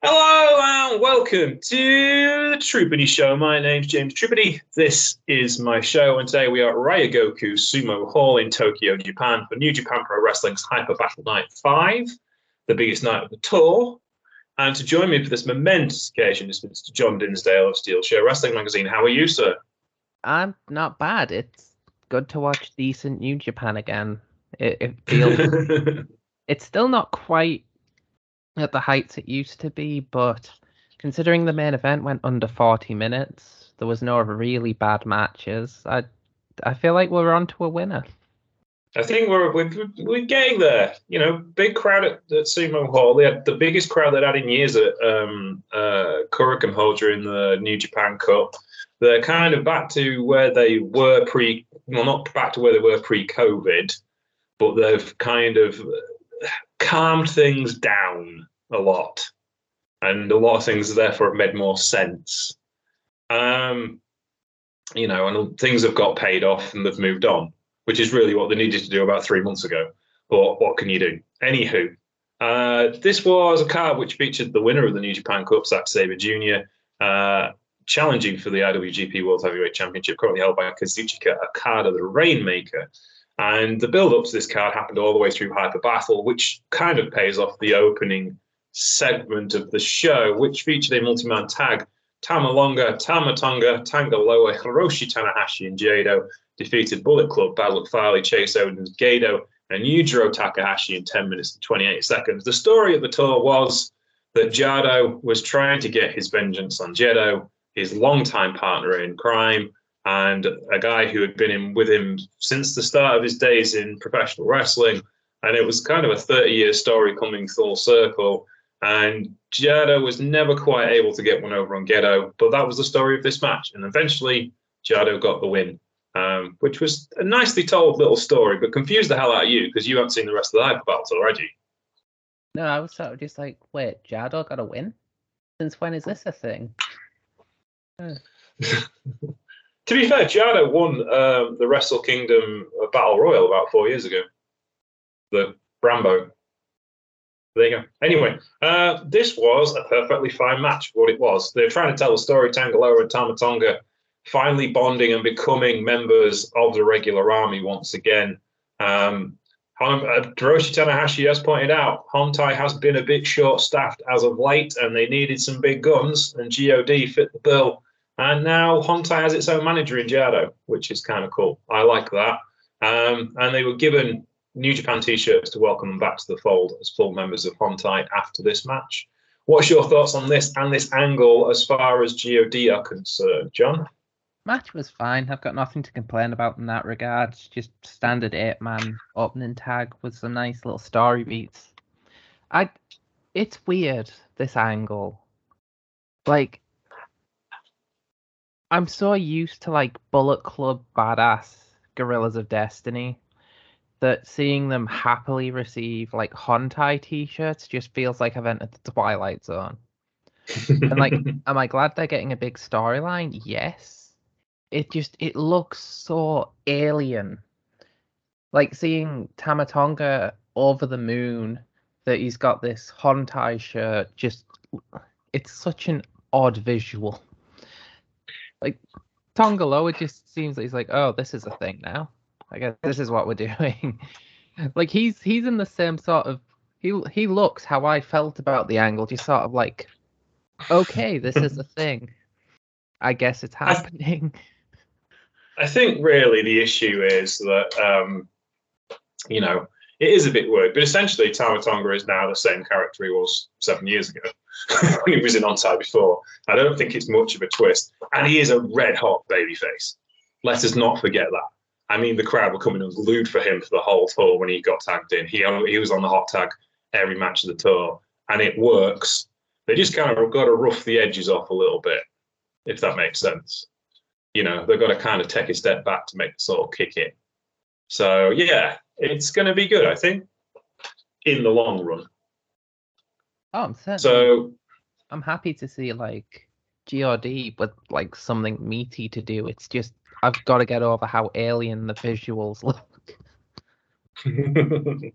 Hello and welcome to the Trupany Show. My name's James Trupany. This is my show, and today we are at Ryogoku Sumo Hall in Tokyo, Japan, for New Japan Pro Wrestling's Hyper Battle Night 5, the biggest night of the tour. And to join me for this momentous occasion is Mr. John Dinsdale of Steel Show Wrestling Magazine. How are you, sir? I'm not bad. It's good to watch decent New Japan again. It, it feels it's still not quite at the heights it used to be, but considering the main event went under 40 minutes, there was no really bad matches. I I feel like we're on to a winner. I think we're, we're we're getting there. You know, big crowd at, at Sumo Hall. They had the biggest crowd they'd had in years at um, uh, Korakuen Hall during the New Japan Cup. They're kind of back to where they were pre. Well, not back to where they were pre-COVID, but they've kind of calmed things down a lot, and a lot of things therefore have made more sense. Um, you know, and things have got paid off and they've moved on, which is really what they needed to do about three months ago. But what can you do? Anywho, uh, this was a card which featured the winner of the New Japan Cup, Zack Sabre Jr., uh, challenging for the IWGP World Heavyweight Championship, currently held by Kazuchika Okada, the Rainmaker. And the build up to this card happened all the way through Hyper Battle, which kind of pays off the opening segment of the show, which featured a multi man tag. Tama Tonga, Tama Tonga, Tanga Loa, Hiroshi Tanahashi, and Jado defeated Bullet Club, Bad Luck Fale, Chase Owens, Gedo, and Yujiro Takahashi in 10 minutes and 28 seconds. The story of the tour was that Jado was trying to get his vengeance on Gedo, his longtime partner in crime, and a guy who had been in with him since the start of his days in professional wrestling. And it was kind of a 30 year story coming full circle. And Jado was never quite able to get one over on Gedo, but that was the story of this match. And eventually, Jado got the win, um, which was a nicely told little story, but confused the hell out of you because you haven't seen the rest of the hyper battles already. No, I was sort of just like, wait, Jado got a win? Since when is this a thing? To be fair, Jado won um, the Wrestle Kingdom Battle Royal about four years ago. The Brambo. There you go. Anyway, uh, this was a perfectly fine match. What it was, they're trying to tell the story. Tanga Loa and Tama Tonga finally bonding and becoming members of the regular army once again. Um, uh, Hiroshi Tanahashi has pointed out, Hontai has been a bit short-staffed as of late, and they needed some big guns, and God fit the bill. And now Hontai has its own manager in Jado, which is kind of cool. I like that. Um, and they were given New Japan t-shirts to welcome them back to the fold as full members of Hontai after this match. What's your thoughts on this and this angle as far as God are concerned, John? Match was fine. I've got nothing to complain about in that regard. Just standard eight man opening tag with some nice little story beats. I it's weird, this angle. Like I'm so used to like Bullet Club badass Guerrillas of Destiny that seeing them happily receive like Hontai t-shirts just feels like I've entered the Twilight Zone. and like, am I glad they're getting a big storyline? Yes. It just it looks so alien. Like seeing Tama Tonga over the moon that he's got this Hontai shirt, just it's such an odd visual like Tanga Loa just seems like he's like, oh, this is a thing now. I guess this is what we're doing. like he's he's in the same sort of he he looks how I felt about the angle, just sort of like, okay, this is a thing. I guess it's happening. I think really the issue is that um, you know it is a bit weird, but essentially Tama Tonga is now the same character he was seven years ago when he was in Onside before. I don't think it's much of a twist. And he is a red hot babyface. Let us not forget that. I mean, the crowd were coming and glued for him for the whole tour when he got tagged in. He, he was on the hot tag every match of the tour, and it works. They just kind of got to rough the edges off a little bit, if that makes sense. You know, they've got to kind of take a step back to make the sort of kick in. So, yeah, it's going to be good, I think, in the long run. Oh, I'm. So I'm happy to see like God with like something meaty to do. It's just I've got to get over how alien the visuals look.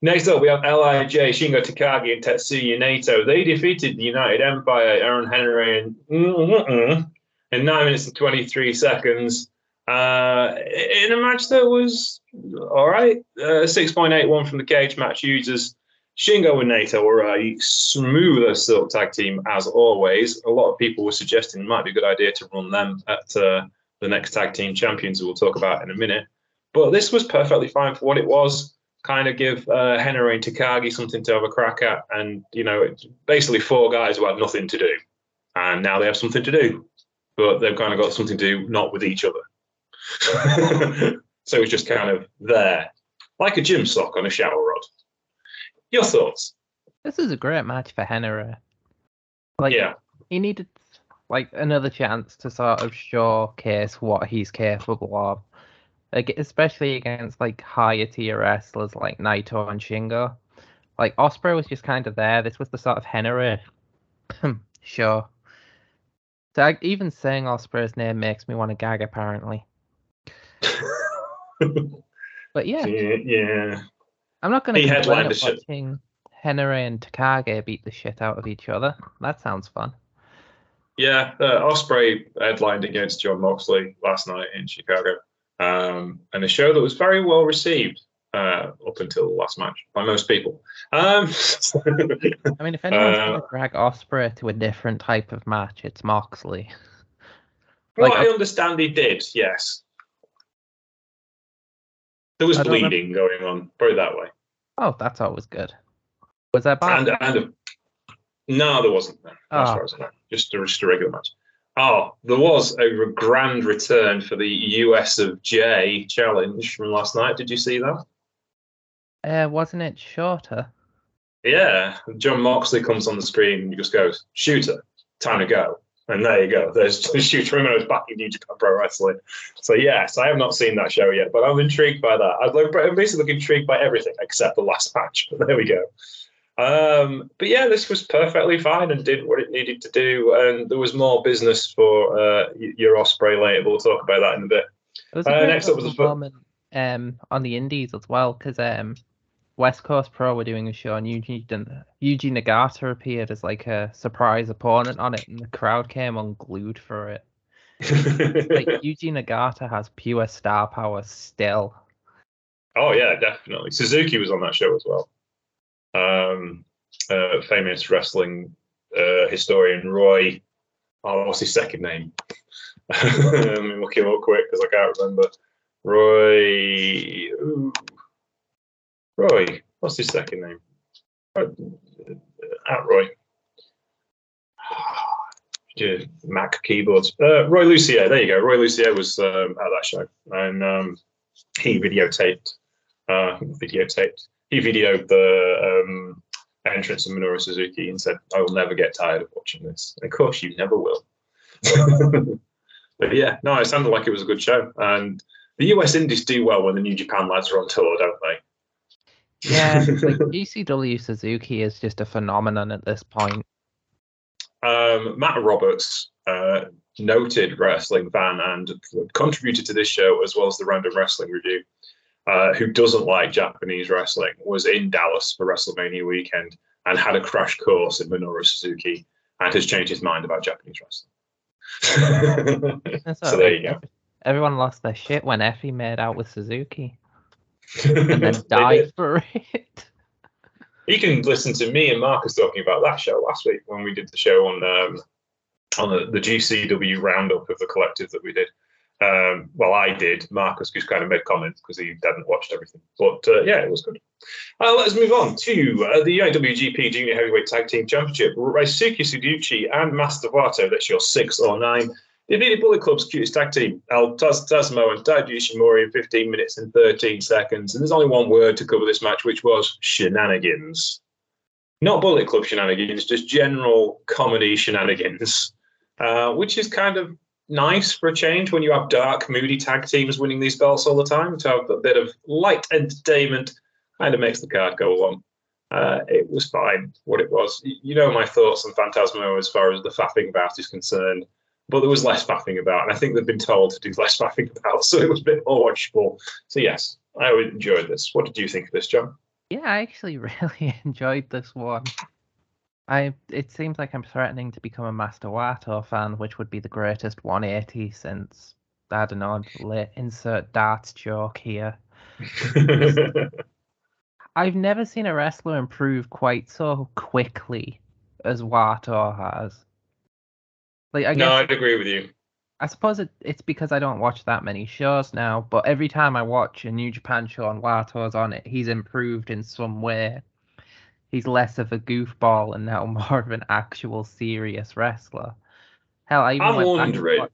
Next up, we have Lij, Shingo Takagi, and Tetsuya Naito. They defeated the United Empire, Aaron Henare, in, in 9 minutes and 23 seconds. Uh, in a match that was all right. Uh, 6.81 from the Cagematch users. Shingo and Naito were a smooth as silk tag team as always. A lot of people were suggesting it might be a good idea to run them at uh, the next tag team champions, who we'll talk about in a minute. But this was perfectly fine for what it was. Kind of give uh, Henare and Takagi something to have a crack at, and you know, basically four guys who had nothing to do, and now they have something to do, but they've kind of got something to do not with each other. so it's just kind of there, like a gym sock on a shower rod. Your thoughts? This is a great match for Henare. Eh? Like, yeah, he needed like another chance to sort of showcase what he's capable of, like, especially against like higher tier wrestlers like Naito and Shingo. Like Ospreay was just kind of there. This was the sort of Henare eh? hmm, show. So I, even saying Ospreay's name makes me want to gag. Apparently. but yeah, yeah, yeah. I'm not going to complain headlined at the shit. watching Henare and Takagi beat the shit out of each other. That sounds fun. Yeah, uh, Ospreay headlined against Jon Moxley last night in Chicago, um, and a show that was very well received uh, up until the last match by most people. Um, I mean, if anyone's Uh, going to drag Ospreay to a different type of match, it's Moxley. well, Like, I understand he did. Yes, there was don't know. bleeding going on. Put it that way. Oh, that's always good. Was that bad? And and a, no, there wasn't. No, as Ah. far as I know, just a, just a regular match. Oh, there was a grand return for the US of J challenge from last night. Did you see that? Uh, wasn't it shorter? Yeah, Jon Moxley comes on the screen and just goes, "Shooter, time to go." And there you go. There's Shooter Umino's back in New Japan Pro Wrestling. So yes, I have not seen that show yet, but I'm intrigued by that. I'm basically intrigued by everything except the last match. But there we go. Um, but yeah, this was perfectly fine and did what it needed to do. And there was more business for uh, your Ospreay later. We'll talk about that in a bit. There was a Uh, next up was fo- moment um, on the Indies as well, because um, West Coast Pro were doing a show and Yuji, Yuji Nagata appeared as like a surprise opponent on it, and the crowd came unglued for it. Like Yuji Nagata has pure star power still. Oh yeah, definitely. Suzuki was on that show as well. Um, uh, famous wrestling uh, historian Roy. Oh, what's his second name? Let me look him up quick because I can't remember. Roy. ooh. Roy. What's his second name? Uh, At Roy. Mac keyboards. Uh, Roy Lucier. There you go. Roy Lucier was um, at that show, and um, he videotaped uh, videotaped. He videoed the um, entrance of Minoru Suzuki and said, "I will never get tired of watching this." And of course, you never will. but yeah, no, it sounded like it was a good show, and the US Indies do well when the New Japan lads are on tour, don't they? Yeah, like ECW Suzuki is just a phenomenon at this point. um, Matt Roberts, uh, noted wrestling fan and contributed to this show as well as the Random Wrestling Review, uh, who doesn't like Japanese wrestling, was in Dallas for WrestleMania weekend and had a crash course in Minoru Suzuki and has changed his mind about Japanese wrestling. So there you go. Everyone lost their shit when Effy made out with Suzuki and then did. for it. You can listen to me and Marcus talking about that show last week when we did the show on um, on the, the GCW roundup of the collective that we did. Um, well, I did. Marcus just kind of made comments because he hadn't watched everything. But uh, yeah, it was good. Uh, let's move on to uh, the IWGP Junior Heavyweight Tag Team Championship. Ryusuke Taguchi and Master Wato, that's your six or nine, defeated Bullet Club's cutest tag team, Taz Tasmo and Taiji Ishimori in 15 minutes and 13 seconds. And there's only one word to cover this match, which was shenanigans. Not Bullet Club shenanigans, just general comedy shenanigans, uh, which is kind of nice for a change when you have dark, moody tag teams winning these belts all the time. To have a bit of light entertainment kind of makes the card go along. Uh, it was fine, what it was. You know my thoughts on Phantasmo as far as the faffing about is concerned, but there was less faffing about, and I think they've been told to do less faffing about, so it was a bit more watchable. So yes, I enjoyed this. What did you think of this, John? Yeah, I actually really enjoyed this one. I it seems like I'm threatening to become a Master Wato fan, which would be the greatest 180 since I don't know. Insert darts joke here. I've never seen a wrestler improve quite so quickly as Wato has. Like I guess no, I'd agree with you. I suppose it, it's because I don't watch that many shows now, but every time I watch a New Japan show and Wato's on it, he's improved in some way. He's less of a goofball and now more of an actual serious wrestler. Hell, I even I'm went back to watch,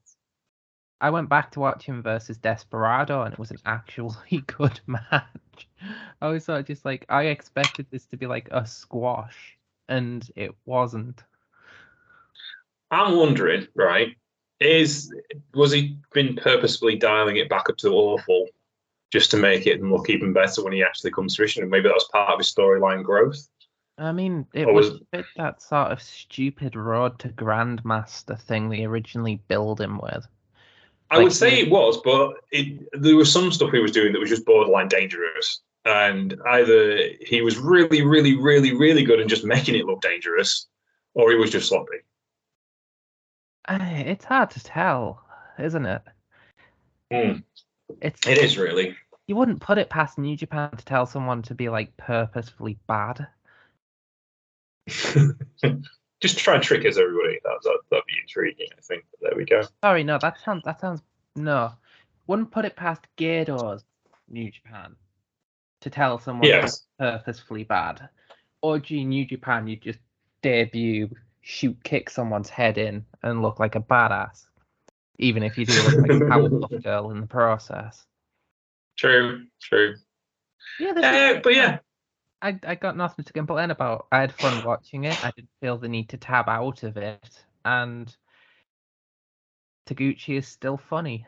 I went back to watch him versus Desperado, and it was an actually good match. I was sort of just like, I expected this to be like a squash, and it wasn't. I'm wondering, right? Is was he been purposefully dialing it back up to awful just to make it look even better when he actually comes to fruition? And maybe that was part of his storyline growth. I mean, it was was- a bit that sort of stupid road to Grandmaster thing they originally billed him with. I Like would say it was, but it, there was some stuff he was doing that was just borderline dangerous. And either he was really, really, really, really good and just making it look dangerous, or he was just sloppy. It's hard to tell, isn't it? Hmm. It's It is really. you wouldn't put it past New Japan to tell someone to be like purposefully bad. just try and trick us, everybody. That, that, that'd be intriguing, I think. But there we go. Sorry, no, that sounds that sounds no. Wouldn't put it past Gedo's New Japan to tell someone Yes. purposefully bad. Or gee, New Japan, you just debut, shoot, kick someone's head in, and look like a badass. Even if you do look like a Powerpuff Girl in the process. True, true. Yeah, Uh, is- but yeah, I, I got nothing to complain about. I had fun watching it. I didn't feel the need to tab out of it. And Taguchi is still funny.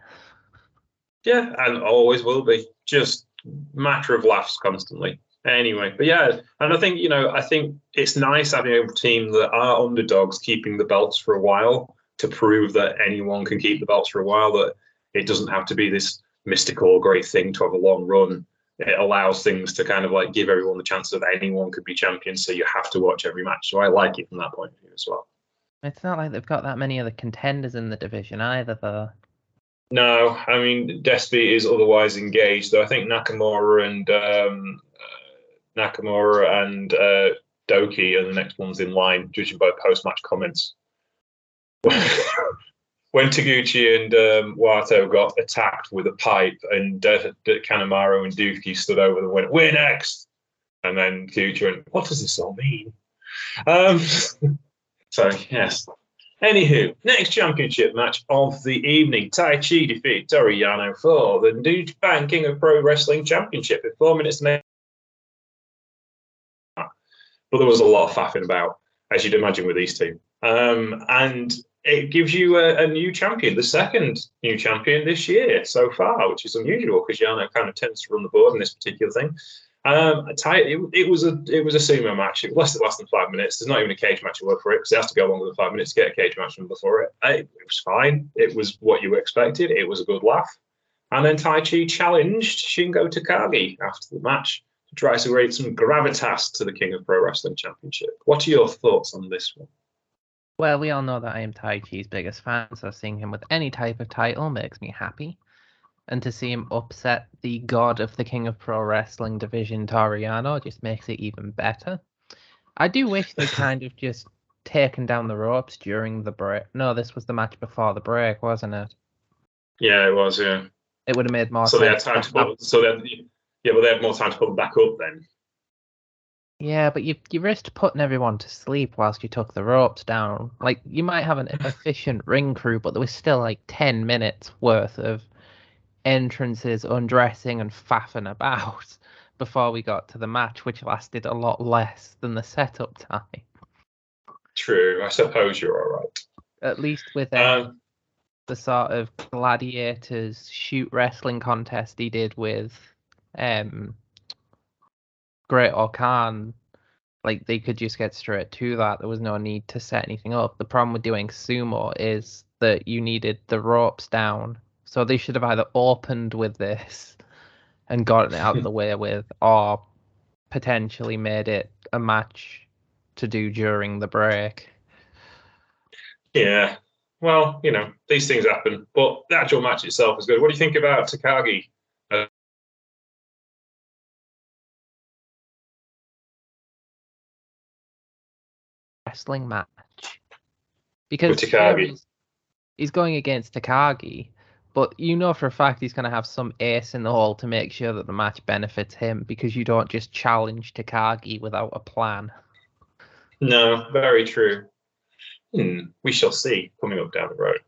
yeah, and always will be. Just matter of laughs constantly. Anyway, but yeah, and I think you know, I think it's nice having a team that are underdogs keeping the belts for a while to prove that anyone can keep the belts for a while. That it doesn't have to be this mystical great thing to have a long run. It allows things to kind of like give everyone the chance that anyone could be champion. So you have to watch every match. So I like it from that point of view as well. It's not like they've got that many other contenders in the division either, though. No, I mean Despy is otherwise engaged, though. I think Nakamura and um, Nakamura and uh, Douki are the next ones in line, judging by post-match comments. when Taguchi and um, Wato got attacked with a pipe, and uh, Kanemaru and Douki stood over them and went, "We're next," and then Taguchi went, "What does this all mean?" Um, so yes, Anywho, next championship match of the evening. Taichi defeat Toru Yano for the New Japan King of Pro Wrestling Championship in four minutes and. But there was a lot of faffing about, as you'd imagine with these two. Um, and it gives you a, a new champion, the second new champion this year so far, which is unusual because Yano kind of tends to run the board in this particular thing. Um, Tai- it, it was a it was a sumo match. It lasted less than five minutes. There's not even a cage match work for it because it has to go longer than five minutes to get a Cagematch number for it. I, it was fine. It was what you expected. It was a good laugh. And then Taichi challenged Shingo Takagi after the match to try to create some gravitas to the King of Pro Wrestling Championship. What are your thoughts on this one? Well, we all know that I am Taichi's biggest fan, so seeing him with any type of title makes me happy. And to see him upset the god of the King of Pro Wrestling division, Toru Yano, just makes it even better. I do wish they kind of just taken down the ropes during the break. No, this was the match before the break, wasn't it? Yeah, it was. Yeah. It would have made more So they had sense. time to So they had, yeah, but they had more time to put them back up then. Yeah, but you you risked putting everyone to sleep whilst you took the ropes down. Like you might have an efficient ring crew, but there was still like ten minutes worth of entrances, undressing, and faffing about before we got to the match, which lasted a lot less than the setup time. True. I suppose you're all right. At least with um, Um, the sort of gladiators shoot wrestling contest he did with um Great-O-Khan, like they could just get straight to that. There was no need to set anything up. The problem with doing sumo is that you needed the ropes down. So they should have either opened with this and gotten it out of the way with, or potentially made it a match to do during the break. Yeah. Well, you know, these things happen, but the actual match itself is good. What do you think about Takagi? Wrestling match because Takagi. he's, he's going against Takagi, but you know for a fact he's going to have some ace in the hole to make sure that the match benefits him because you don't just challenge Takagi without a plan. No, very true. Hmm, we shall see coming up down the road.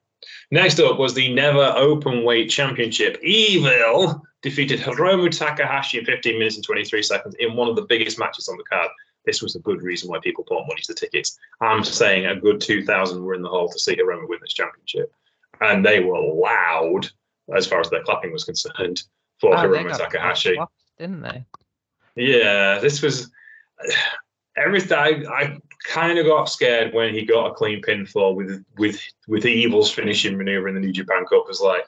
Next up was the Never Open Weight Championship. Evil defeated Hiromu Takahashi in 15 minutes and 23 seconds in one of the biggest matches on the card. This was a good reason why people bought money to the tickets. I'm saying a good 2,000 were in the hall to see Hiromu win this championship. And they were loud as far as their clapping was concerned for oh, they Hiromu Takahashi. clapped, didn't they? Yeah, this was everything. I, I kind of got scared when he got a clean pinfall with with with the Evil's finishing maneuver in the New Japan Cup. It was like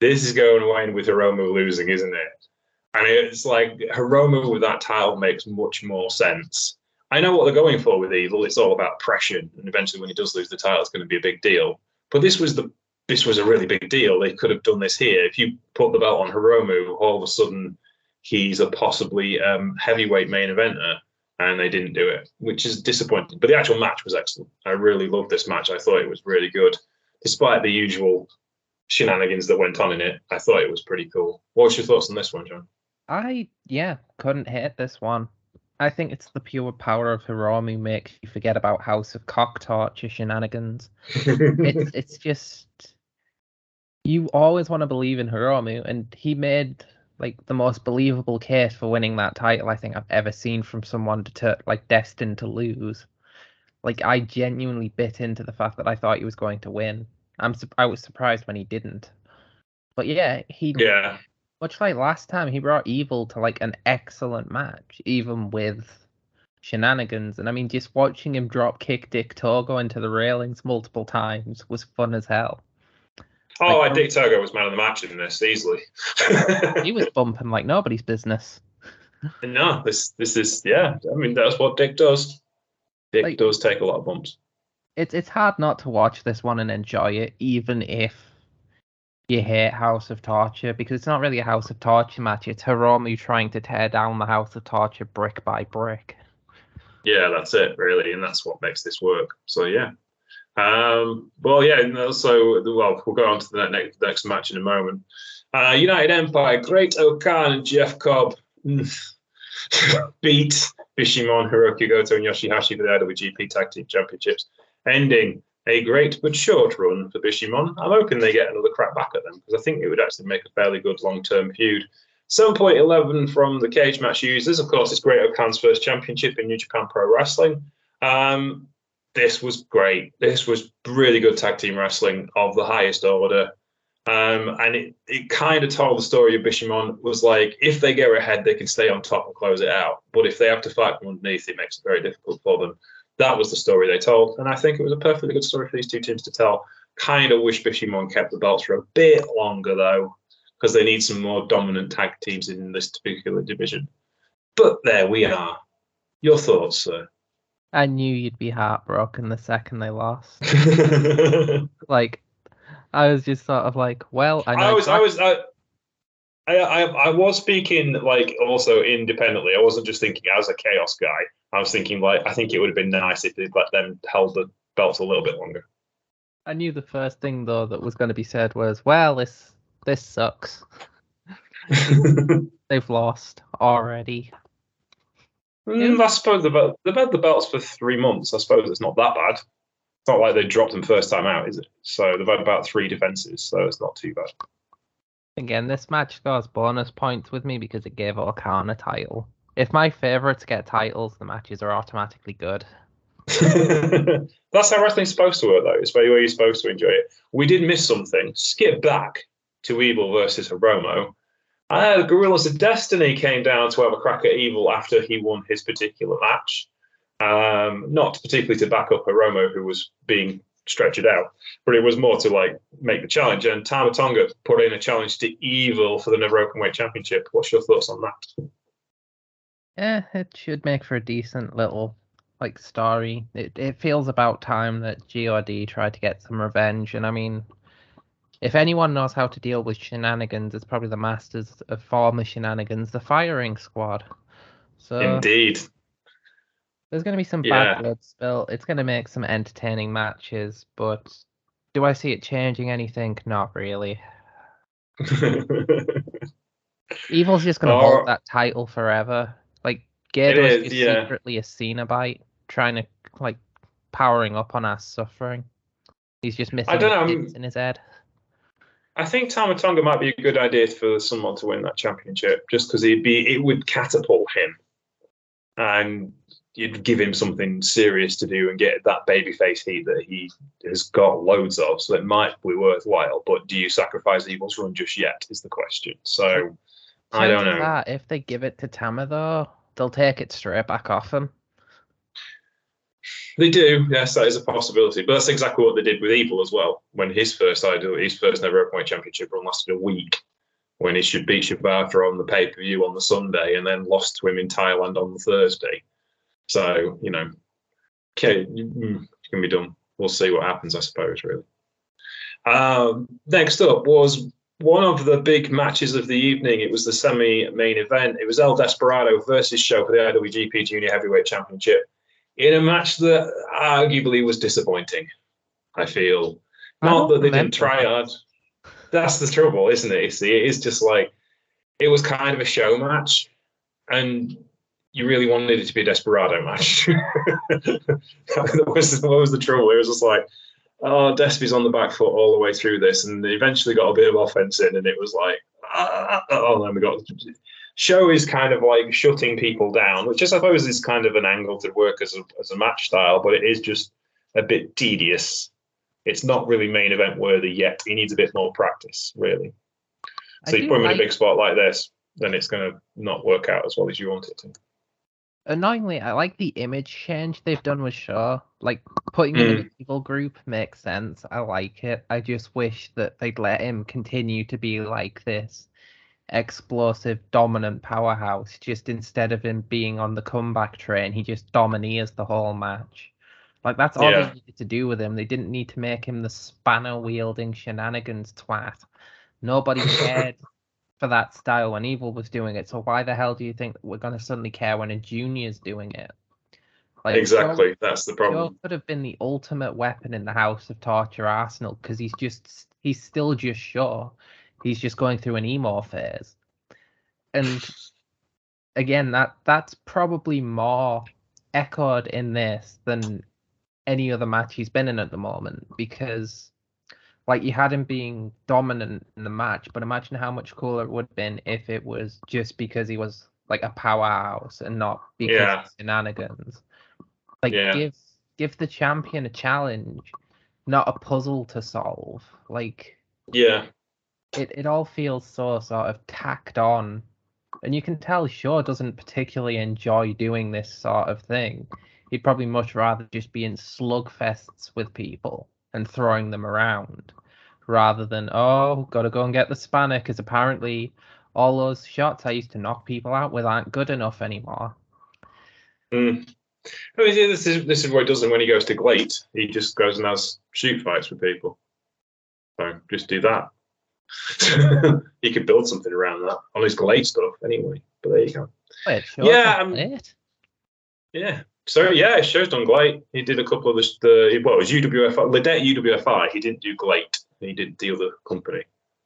this is going away with Hiromu losing, isn't it? And it's like Hiromu with that title makes much more sense. I know what they're going for with Evil. It's all about pressure, and eventually, when he does lose the title, it's going to be a big deal. But this was the this was a really big deal. They could have done this here. If you put the belt on Hiromu, all of a sudden he's a possibly um, heavyweight main eventer, and they didn't do it, which is disappointing. But the actual match was excellent. I really loved this match. I thought it was really good, despite the usual shenanigans that went on in it. I thought it was pretty cool. What's your thoughts on this one, John? I yeah couldn't hate this one. I think it's the pure power of Hiromu makes you forget about House of Cock Torture shenanigans. It's it's just you always want to believe in Hiromu, and he made like the most believable case for winning that title I think I've ever seen from someone to like destined to lose. Like I genuinely bit into the fact that I thought he was going to win. I'm sup- I was surprised when he didn't. But yeah, he yeah, much like last time, he brought Evil to like an excellent match, even with shenanigans. And I mean, just watching him drop kick Dick Togo into the railings multiple times was fun as hell. Oh, Like, Dick Togo was man of the match in this easily. He was bumping like nobody's business. no, this this is yeah. I mean, that's what Dick does. Dick Like- does take a lot of bumps. It's it's hard not to watch this one and enjoy it, even if you hate House of Torture, because it's not really a House of Torture match. It's Hiromu trying to tear down the House of Torture brick by brick. Yeah, that's it, really, and that's what makes this work. So yeah. Um, well, yeah, and also, well, we'll go on to the next next match in a moment. Uh, United Empire, Great-O-Khan and Jeff Cobb beat Bishamon, Hiroki Goto, and Yoshihashi for the IWGP Tag Team Championships, ending a great but short run for Bishamon. I'm hoping they get another crack back at them because I think it would actually make a fairly good long term feud. 7.11 from the Cagematch users. Of course, it's Great-O-Khan's first championship in New Japan Pro Wrestling. Um, this was great. This was really good tag team wrestling of the highest order. Um, and it, it kind of told the story of Bishamon was like, if they go ahead, they can stay on top and close it out. But if they have to fight from underneath, it makes it very difficult for them. That was the story they told. And I think it was a perfectly good story for these two teams to tell. Kind of wish Bishamon kept the belts for a bit longer, though, because they need some more dominant tag teams in this particular division. But there we are. Your thoughts, sir? I knew you'd be heartbroken the second they lost. Like, I was just sort of like, well, I know. was, I was, I, I, I, I was speaking like also independently. I wasn't just thinking as a chaos guy. I was thinking like I think it would have been nice if they'd let them held the belts a little bit longer. I knew the first thing though that was going to be said was, well, this this sucks. They've lost already. Mm, I suppose they've had the belts for three months. I suppose it's not that bad. It's not like they dropped them first time out, is it? So they've had about three defenses, so it's not too bad. Again, this match scores bonus points with me because it gave O-Khan a title. If my favourites get titles, the matches are automatically good. That's how wrestling's supposed to work, though. It's where you're supposed to enjoy it. We did miss something. Skip back to Evil versus Hiromu. Uh, the Guerrillas of Destiny came down to have a crack at Evil after he won his particular match. Um, not particularly to back up Hiromu, who was being stretched out, but it was more to like make the challenge. And Tama Tonga put in a challenge to Evil for the Never Openweight Championship. What's your thoughts on that? Eh, it should make for a decent little like story. It it feels about time that GOD tried to get some revenge, and I mean, if anyone knows how to deal with shenanigans, it's probably the masters of former shenanigans, the firing squad. So Indeed. there's going to be some Yeah. bad blood spill. It's going to make some entertaining matches, but do I see it changing anything? Not really. Evil's just going to hold that title forever. Like is, is yeah. secretly a Cenobite, trying to like powering up on our suffering. He's just missing I don't know, in his head. I think Tama Tonga might be a good idea for someone to win that championship, just because he'd be it would catapult him, and you'd give him something serious to do and get that babyface heat that he has got loads of. So it might be worthwhile. But do you sacrifice Evil's run just yet? Is the question. So I don't know. are, if they give it to Tama though, they'll take it straight back off him. They do, yes, that is a possibility. But that's exactly what they did with Evil as well. When his first idol, his first never weight championship run lasted a week, when he should beat Shibata on the pay per view on the Sunday, and then lost to him in Thailand on the Thursday. So you know, okay, mm, it can be done. We'll see what happens, I suppose. Really. Um, next up was one of the big matches of the evening. It was the semi-main event. It was El Desperado versus SHO for the IWGP Junior Heavyweight Championship in a match that arguably was disappointing. I feel not that they didn't try hard. That's the trouble, isn't it? You see, it is just like it was kind of a SHO match, and you really wanted it to be a desperado match. that was what was the trouble. It was just like, oh, Despy's on the back foot all the way through this, and they eventually got a bit of offense in, and it was like, ah, oh, and then we got SHO is kind of like shutting people down, which I suppose is kind of an angle to work as a, as a match style, but it is just a bit tedious. It's not really main event worthy yet. He needs a bit more practice, really. I So you do put him in a big spot like this, then it's going to not work out as well as you want it to. Annoyingly, I like the image change they've done with SHO. Like putting him in Hmm. an evil group makes sense. I like it. I just wish that they'd let him continue to be like this explosive, dominant powerhouse. Just instead of him being on the comeback train, he just domineers the whole match. Like that's all Yeah. they needed to do with him. They didn't need to make him the spanner wielding shenanigans twat. Nobody cared for that style when Evil was doing it. So why the hell do you think we're going to suddenly care when a junior's doing it? Like, exactly. That's the problem. could have been the ultimate weapon in the House of Torture arsenal because he's just he's still just sure He's just going through an emo phase. And again, that that's probably more echoed in this than any other match he's been in at the moment because like you had him being dominant in the match, but imagine how much cooler it would have been if it was just because he was like a powerhouse and not because Yeah. of shenanigans. Like Yeah. give give the champion a challenge, not a puzzle to solve. Like Yeah. it, it all feels so sort of tacked on. And you can tell SHO doesn't particularly enjoy doing this sort of thing. He'd probably much rather just be in slugfests with people and throwing them around rather than, oh, gotta go and get the spanner because apparently all those shots I used to knock people out with aren't good enough anymore. Mm. I mean, this is this is what he does when he goes to GLEAT. He just goes and has shoot fights with people. So just do that. he could build something around that on his GLEAT stuff anyway. But there you go. Wait, SHO Yeah, um? Yeah. So yeah, SHO's done GLEAT. He did a couple of the, the well, it was UWFI, Lidet UWFI. He didn't do GLEAT. He didn't deal the other company.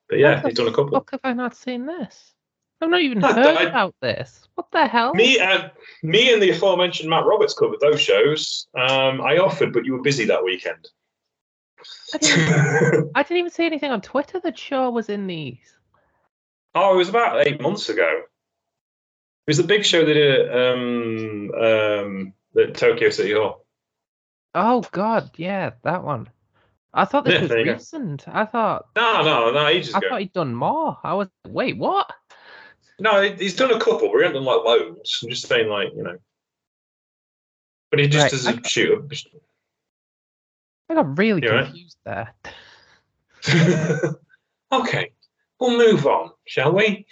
But yeah, he's done a couple. Fuck have I not seen this? I've not even heard I- about this. What the hell? Me, uh, me, and the aforementioned Matt Roberts covered those shows. Um, I offered, but you were busy that weekend. I didn't, I didn't even see anything on Twitter that SHO was in these. Oh, it was about eight months ago. It was the big show they did at, um, um, at Tokyo City Hall. Oh God, yeah, that one. I thought this Yeah, was you go. recent. I thought No, no, no, ages I ago. thought he'd done more. I was wait, what? No, he's done a couple, he hasn't done like loads. I'm just saying, like, you know. But he just Right, does I- a shooter. I got really You all right? confused there. okay, we'll move on, shall we?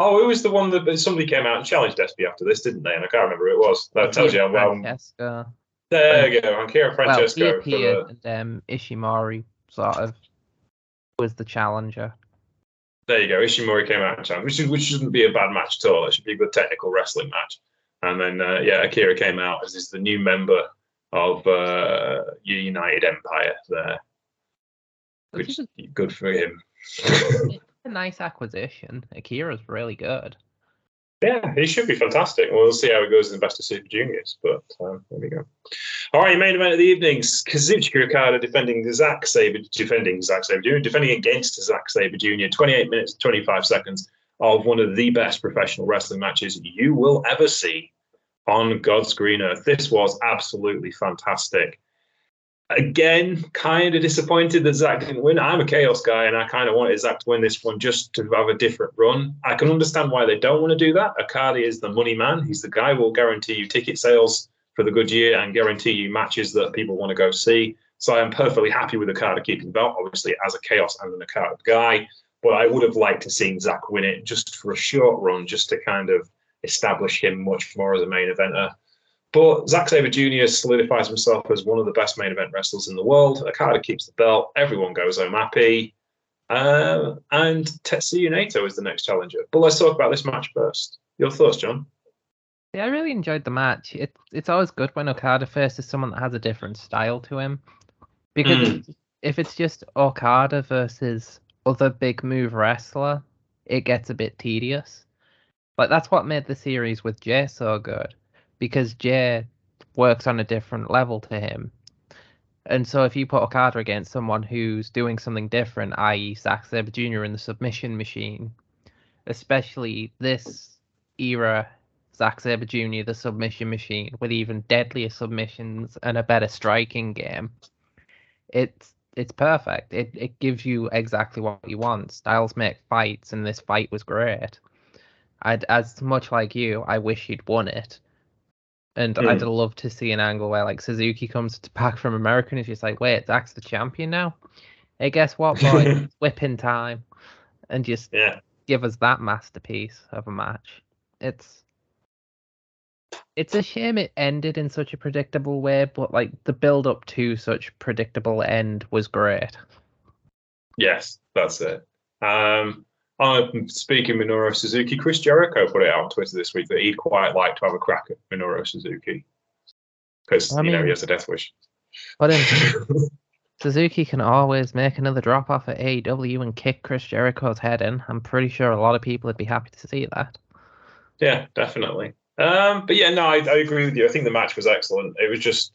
Oh, who was the one that somebody came out and challenged SB after this, didn't they? And I can't remember who it was. That tells you how well. Francesco. There you go, Akira Francesco. Well, he the- appeared, and um, Ishimori sort of was the challenger. There you go. Ishimori came out and challenged, which, is, which shouldn't be a bad match at all. It should be a good technical wrestling match. And then, uh, yeah, Akira came out as is the new member of uh, United Empire there. Which Which is good for him. a nice acquisition. Akira's really good. yeah, he should be fantastic. We'll see how it goes in the best of Super Juniors. But um, there we go. All right, main event of the evening: Kazuchika Okada defending Zack Sabre, defending Zack Sabre Jr., defending against Zack Sabre Jr. 28 minutes, 25 seconds of one of the best professional wrestling matches you will ever see on God's green earth. This was absolutely fantastic. Again, kind of disappointed that Zack didn't win. I'm a Chaos guy, and I kind of wanted Zack to win this one just to have a different run. I can understand why they don't want to do that. Okada is the money man. He's the guy who will guarantee you ticket sales for the good year and guarantee you matches that people want to go see. So I am perfectly happy with Okada keeping the belt, obviously as a Chaos and an Okada guy. But I would have liked to seen Zack win it just for a short run, just to kind of establish him much more as a main eventer. But Zack Sabre Jr. solidifies himself as one of the best main event wrestlers in the world. Okada keeps the belt. Everyone goes home happy. Uh, and Tetsuya Naito is the next challenger. But let's talk about this match first. Your thoughts, John? Yeah, I really enjoyed the match. It, it's always good when Okada faces someone that has a different style to him. Because Mm. if it's just Okada versus other big move wrestler, it gets a bit tedious. Like that's what made the series with Jay so good. Because Jay works on a different level to him. And so if you put Okada against someone who's doing something different, i.e. Zack Sabre Jr. in the submission machine, especially this era Zack Sabre Jr., the submission machine, with even deadlier submissions and a better striking game. It's it's perfect. It it gives you exactly what you want. Styles make fights, and this fight was great. I'd as much like you, I wish he'd won it. And Hmm. I'd love to see an angle where like Suzuki comes to back from America and he's just like, wait, Zack's the champion now? Hey, guess what, boy? Whipping time. And just Yeah. give us that masterpiece of a match. It's it's a shame it ended in such a predictable way, but like the build up to such predictable end was great. Yes, that's it. Um, I'm speaking Minoru Suzuki. Chris Jericho put it out on Twitter this week that he'd quite like to have a crack at Minoru Suzuki because you know he has a death wish. But in Suzuki can always make another drop off at AEW and kick Chris Jericho's head in. I'm pretty sure a lot of people would be happy to see that. yeah, definitely. Um, but yeah, no, I, I agree with you. I think the match was excellent. It was just,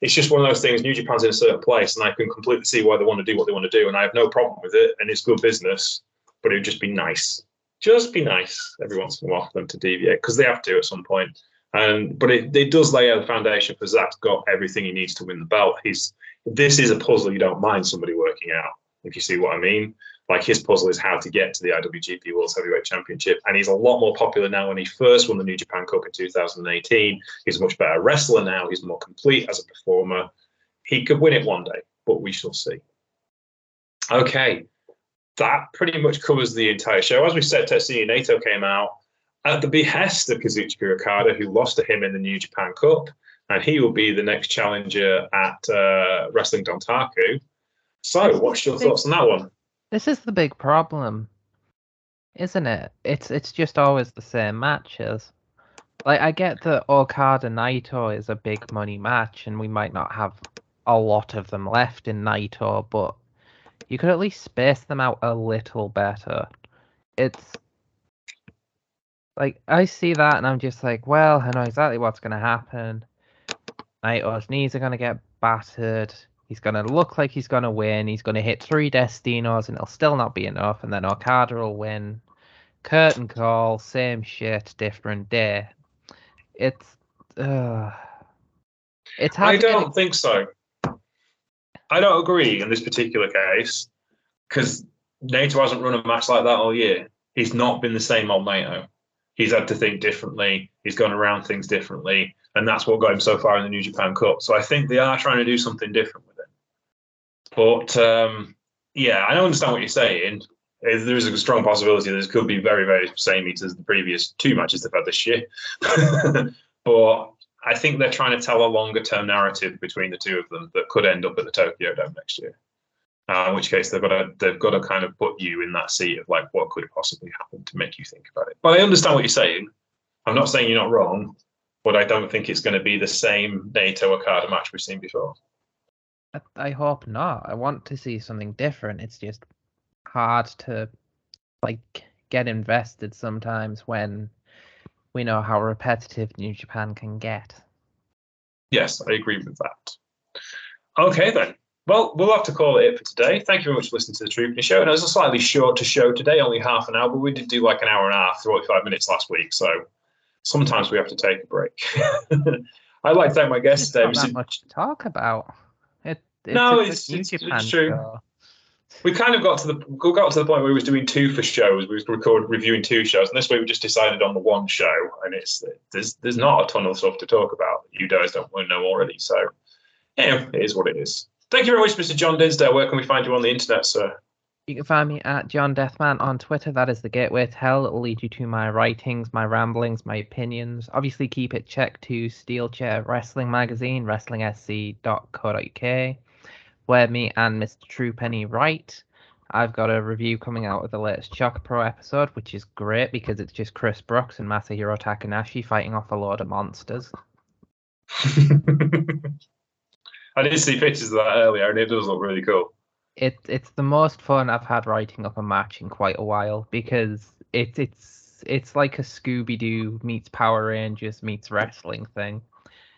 it's just one of those things. New Japan's in a certain place, and I can completely see why they want to do what they want to do, and I have no problem with it. And it's good business, but it would just be nice, just be nice every once in a while for them to deviate because they have to at some point. And but it, it does lay out the foundation for Zack's got everything he needs to win the belt. He's this is a puzzle you don't mind somebody working out, if you see what I mean. Like his puzzle is how to get to the IWGP World Heavyweight Championship, and he's a lot more popular now. When he first won the New Japan Cup in 2018, he's a much better wrestler now. He's more complete as a performer. He could win it one day, but we shall see. Okay, that pretty much covers the entire show. As we said, Tetsuya Naito came out at the behest of Kazuchika Okada, who lost to him in the New Japan Cup, and he will be the next challenger at uh, Wrestling Dontaku. So, what's your thoughts on that one? This is the big problem, isn't it? It's it's just always the same matches. Like I get that Okada Naito is a big money match, and we might not have a lot of them left in Naito, but you could at least space them out a little better. It's like I see that, and I'm just like, well, I know exactly what's gonna happen. Naito's knees are gonna get battered. He's going to look like he's going to win. He's going to hit three Destinos and it'll still not be enough. And then Okada will win. Curtain call, same shit, different day. It's. Uh, it's I don't think so. I don't agree in this particular case because Naito hasn't run a match like that all year. He's not been the same old Naito. He's had to think differently. He's gone around things differently, and that's what got him so far in the New Japan Cup. So I think they are trying to do something different with him. But um, yeah, I don't understand what you're saying. there is a strong possibility that this could be very, very samey to the previous two matches they've had this year. but I think they're trying to tell a longer term narrative between the two of them that could end up at the Tokyo Dome next year. Uh, in which case they've got to they've got to kind of put you in that seat of like what could possibly happen to make you think about it. But I understand what you're saying. I'm not saying you're not wrong, but I don't think it's going to be the same Naito Okada match we've seen before. I hope not. I want to see something different. It's just hard to like get invested sometimes when we know how repetitive New Japan can get. Yes, I agree with that. Okay then. Well, we'll have to call it for today. Thank you very much for listening to the Truepenny Show. And it was a slightly shorter show today, only half an hour, but we did do like an hour and a half, 45 minutes last week. So sometimes we have to take a break. I'd like to thank my guest. There's uh, not that much to talk about. It, it's no, it's, it's, it's, true. Show we kind of got to the got to the point where we was doing two for shows. We was record reviewing two shows, and this way we just decided on the one show. And it's there's there's not a ton of stuff to talk about. You guys don't know already, so yeah, it is what it is. Thank you very much, Mr. John Dinsdale. Where can we find you on the internet, sir? You can find me at John Deathman on Twitter. That is the gateway to hell. It will lead you to my writings, my ramblings, my opinions. Obviously, keep it checked to Steel Chair Wrestling Magazine, wrestlingsc.co.uk where me and Mr. Truepenny write. I've got a review coming out of the latest ChocoPro episode, which is great because it's just Chris Brooks and Masahiro Takanashi fighting off a load of monsters. I did see pictures of that earlier, and it does look really cool. It it's the most fun I've had writing up a match in quite a while because it's it's it's like a Scooby Doo meets Power Rangers meets wrestling thing.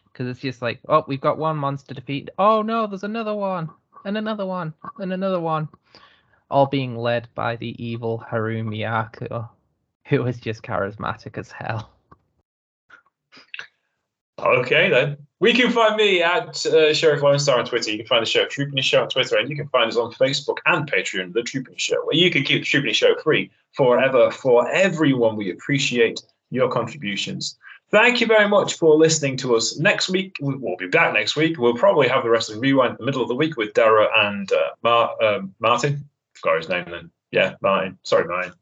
Because it's just like, oh, we've got one monster defeat. Oh no, there's another one and another one, and another one, all being led by the evil Haru Miyako, who is just charismatic as hell. Okay, then. We can find me at uh, Sheriff Lone Star on Twitter. You can find the show Truepenny Show on Twitter, and you can find us on Facebook and Patreon, The Truepenny Show, where you can keep the Truepenny Show free forever for everyone. We appreciate your contributions. Thank you very much for listening to us. Next week, we'll be back next week. We'll probably have the Wrestling Rewind in the middle of the week with Dara and uh, Mar- um, Martin. Forgot his name then. Yeah, Martin. Sorry, Martin.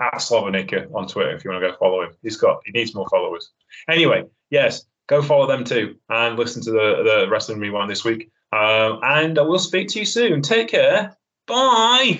At Slavonica on Twitter if you want to go follow him. He's got he needs more followers. Anyway, yes, go follow them too and listen to the, the Wrestling Rewind this week. Um, and I will speak to you soon. Take care. Bye.